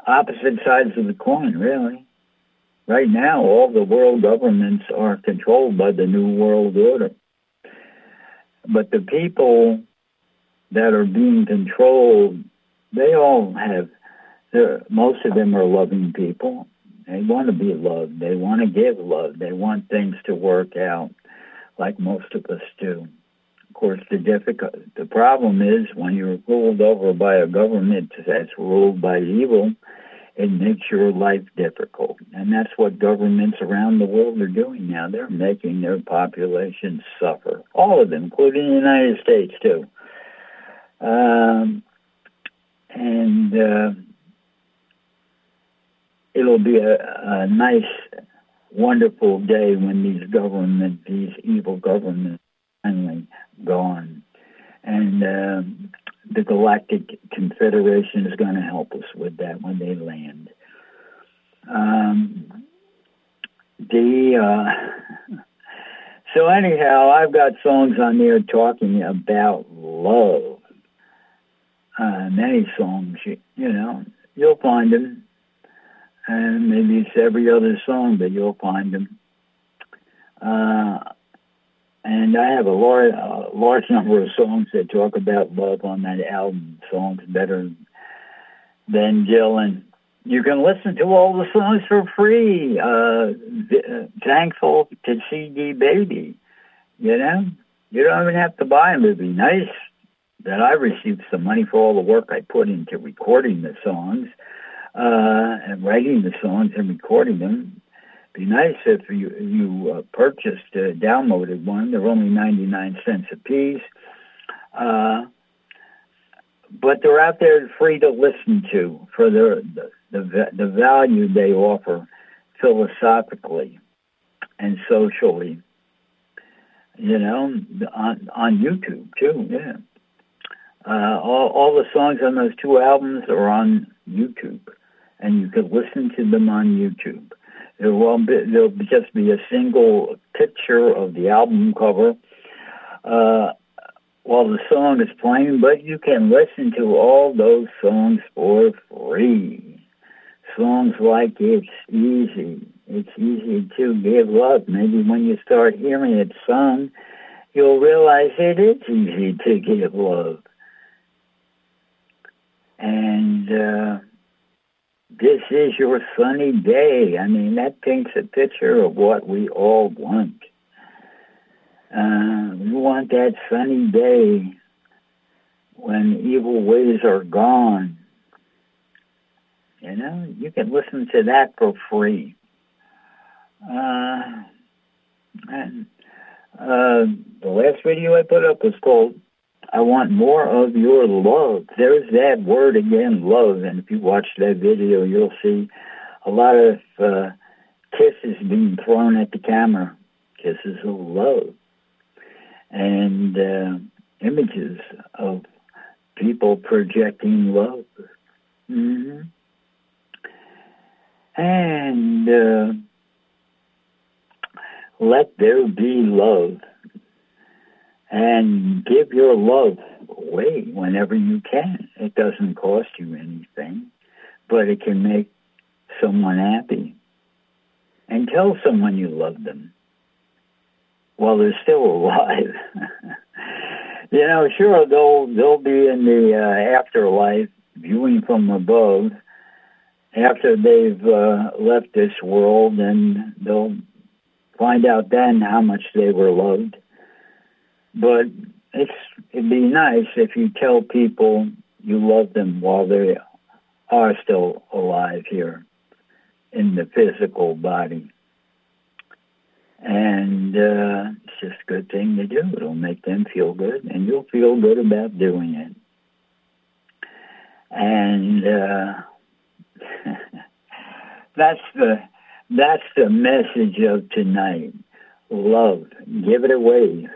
opposite sides of the coin, really. Right now, all the world governments are controlled by the New World Order. But the people that are being controlled, they all have most of them are loving people. They want to be loved. They want to give love. They want things to work out like most of us do. Of course, the difficult, the problem is when you're ruled over by a government that's ruled by evil, it makes your life difficult. And that's what governments around the world are doing now. They're making their populations suffer. All of them, including the United States, too. Um, and uh, it'll be a, a nice, wonderful day when these government, these evil governments finally gone. And uh, the Galactic Confederation is going to help us with that when they land. Um, the uh, so anyhow, I've got songs on there talking about love. Uh, many songs, you, you know, you'll find them, and maybe it's every other song, but you'll find them. Uh, and I have a large, uh, large number of songs that talk about love on that album. Songs better than Dylan. You can listen to all the songs for free. Uh, thankful to CD Baby. You know, you don't even have to buy them. It'd be nice that I received some money for all the work I put into recording the songs uh, and writing the songs and recording them It'd be nice if you you uh, purchased uh, downloaded one. They're only ninety nine cents a piece, uh, but they're out there free to listen to for their the, the the value they offer philosophically and socially. You know, on on YouTube too. Yeah, uh, all all the songs on those two albums are on YouTube, and you can listen to them on YouTube. There won't be, there'll just be a single picture of the album cover uh, while the song is playing, but you can listen to all those songs for free. Songs like It's Easy, It's Easy to Give Love. Maybe when you start hearing it sung, you'll realize it is easy to give love. And uh, this is your sunny day. I mean, that paints a picture of what we all want. Uh, we want that sunny day when evil ways are gone. You know, you can listen to that for free. Uh, and uh, the last video I put up was called I want more of your love. There's that word again, love. And if you watch that video, you'll see a lot of uh, kisses being thrown at the camera, kisses of love, and uh, images of people projecting love. Mm-hmm. And uh, let there be love and give your love away whenever you can. It doesn't cost you anything, but it can make someone happy. And tell someone you love them while they're still alive. you know, sure they'll they'll be in the uh, afterlife, viewing from above, after they've uh, left this world, and they'll find out then how much they were loved but it's it'd be nice if you tell people you love them while they are still alive here in the physical body. And uh, it's just a good thing to do. It'll make them feel good, and you'll feel good about doing it. And uh, that's the that's the message of tonight. Love, give it away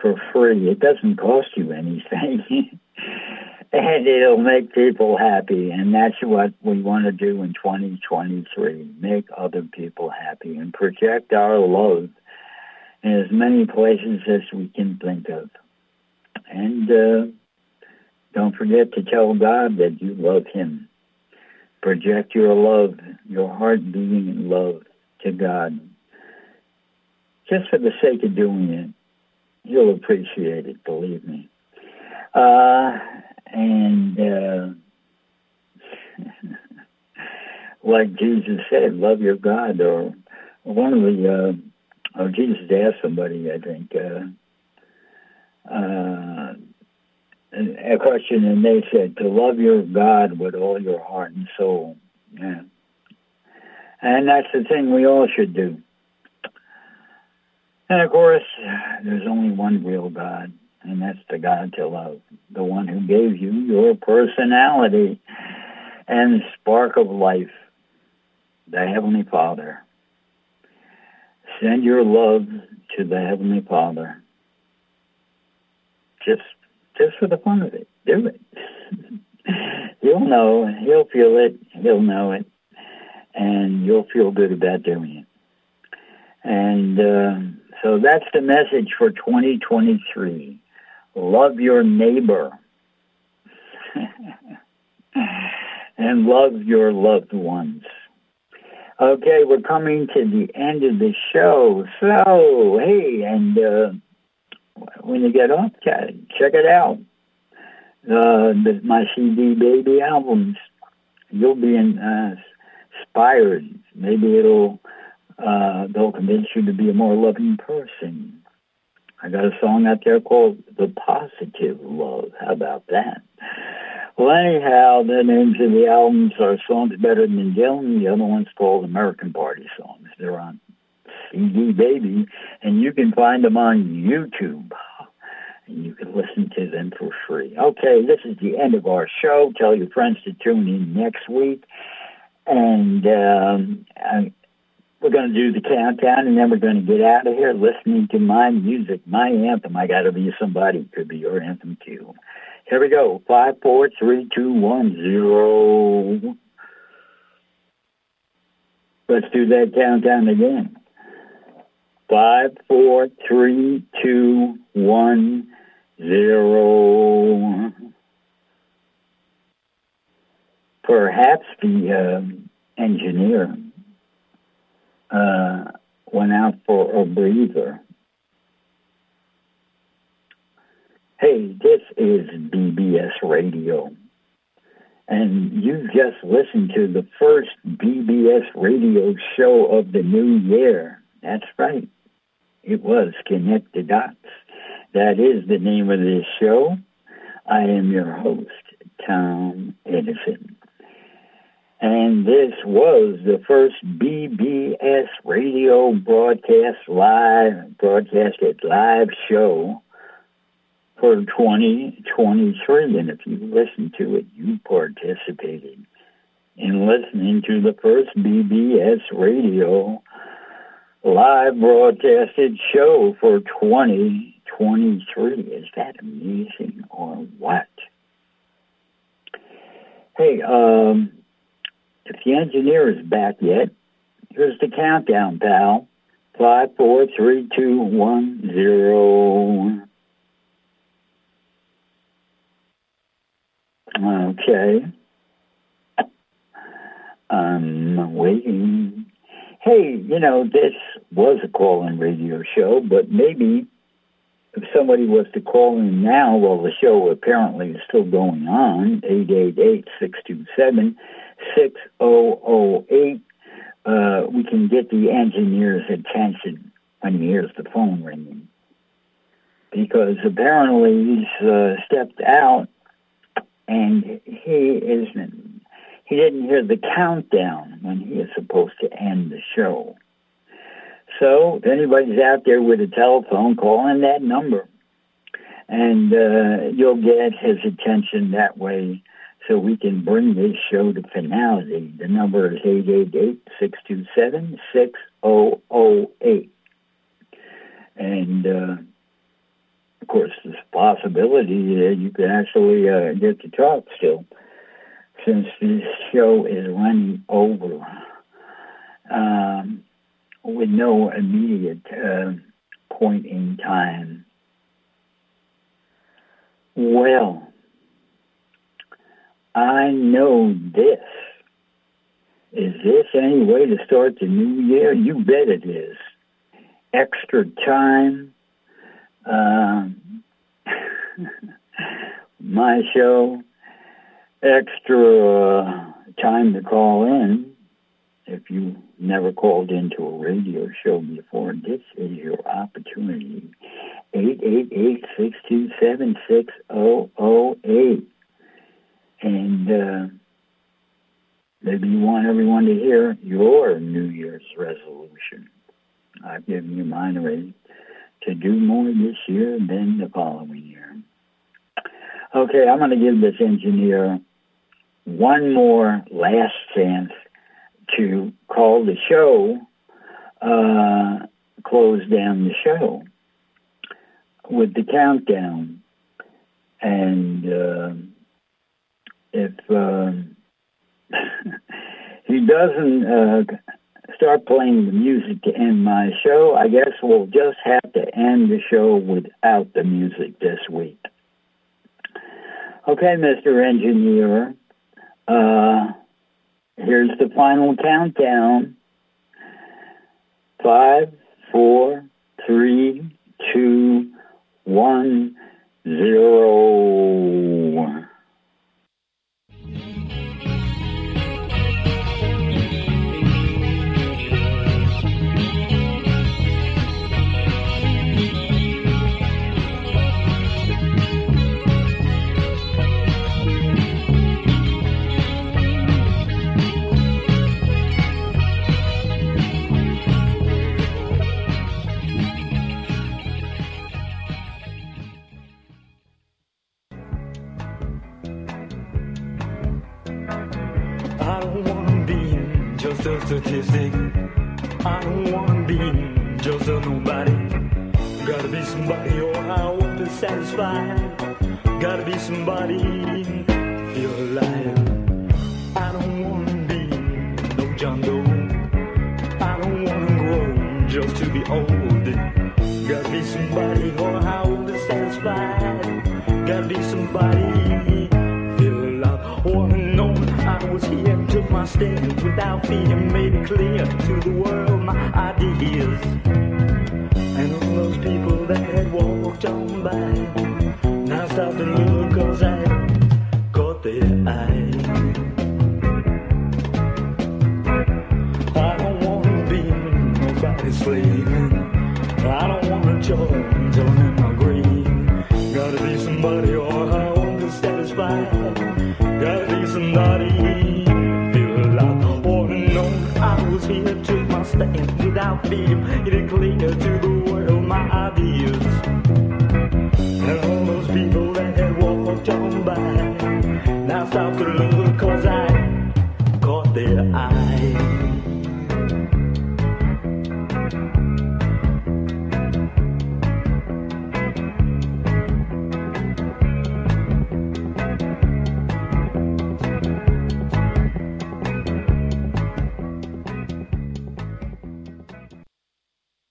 for free. It doesn't cost you anything. and it'll make people happy. And that's what we want to do in 2023. Make other people happy and project our love in as many places as we can think of. And uh, don't forget to tell God that you love him. Project your love, your heart beating in love to God. Just for the sake of doing it you'll appreciate it, believe me. Uh, and uh, like Jesus said, love your God, or one of the, uh, or Jesus asked somebody, I think, uh, uh, a question, and they said to love your God with all your heart and soul. Yeah. And that's the thing we all should do. And of course, there's only one real God, and that's the God to love, the one who gave you your personality and spark of life, the Heavenly Father. Send your love to the Heavenly Father. Just, just for the fun of it. do it. He'll know. He'll feel it. He'll know it. And you'll feel good about doing it. And uh, so that's the message for 2023. Love your neighbor. and love your loved ones. Okay, we're coming to the end of the show. So, hey, and uh, when you get off, check it out. Uh, my CD Baby albums. You'll be in, uh, inspired. Maybe it'll uh, they'll convince you to be a more loving person. I got a song out there called The Positive Love. How about that? Well, anyhow, the names of the albums are Songs Better Than Dylan. The other one's called American Party Songs. They're on CD Baby, and you can find them on YouTube. And you can listen to them for free. Okay, this is the end of our show. Tell your friends to tune in next week. And um, I, we're going to do the countdown, and then we're going to get out of here listening to my music, my anthem. I got to be somebody. Could be your anthem too. Here we go. Five, four, three, two, one, zero. Let's do that countdown again. Five, four, three, two, one, zero. Perhaps the uh, engineer uh, went out for a breather. Hey, this is BBS Radio. And you just listened to the first BBS radio show of the new year. That's right. It was Connect the Dots. That is the name of this show. I am your host, Tom Edison. And this was the first BBS radio broadcast live, broadcasted live show for 2023. And if you listened to it, you participated in listening to the first BBS radio live broadcasted show for 2023. Is that amazing or what? Hey, um, if the engineer is back yet, here's the countdown, pal. Five, four, three, two, one, zero. Okay. I'm waiting. Hey, you know, this was a call-in radio show, but maybe if somebody was to call in now, well, the show apparently is still going on, 888-627-6008, uh, we can get the engineer's attention when he hears the phone ringing. Because apparently he's uh, stepped out and he isn't, he didn't hear the countdown when he is supposed to end the show. So if anybody's out there with a telephone, call in that number. And uh, you'll get his attention that way so we can bring this show to finality. The number is 888-627-6008. And, uh, of course, there's a possibility that you can actually uh, get to talk still since this show is running over. Um, with no immediate uh, point in time. Well, I know this. Is this any way to start the new year? You bet it is. Extra time. Um, my show. Extra uh, time to call in if you never called into a radio show before, this is your opportunity. 888-627-6008 and uh, maybe you want everyone to hear your New Year's resolution. I've given you mine already to do more this year than the following year. Okay, I'm going to give this engineer one more last chance to call the show, uh, close down the show with the countdown. And... Uh, if um, he doesn't uh, start playing the music to end my show, I guess we'll just have to end the show without the music this week. Okay, Mr. Engineer, uh, here's the final countdown. Five, four, three, two, one, zero.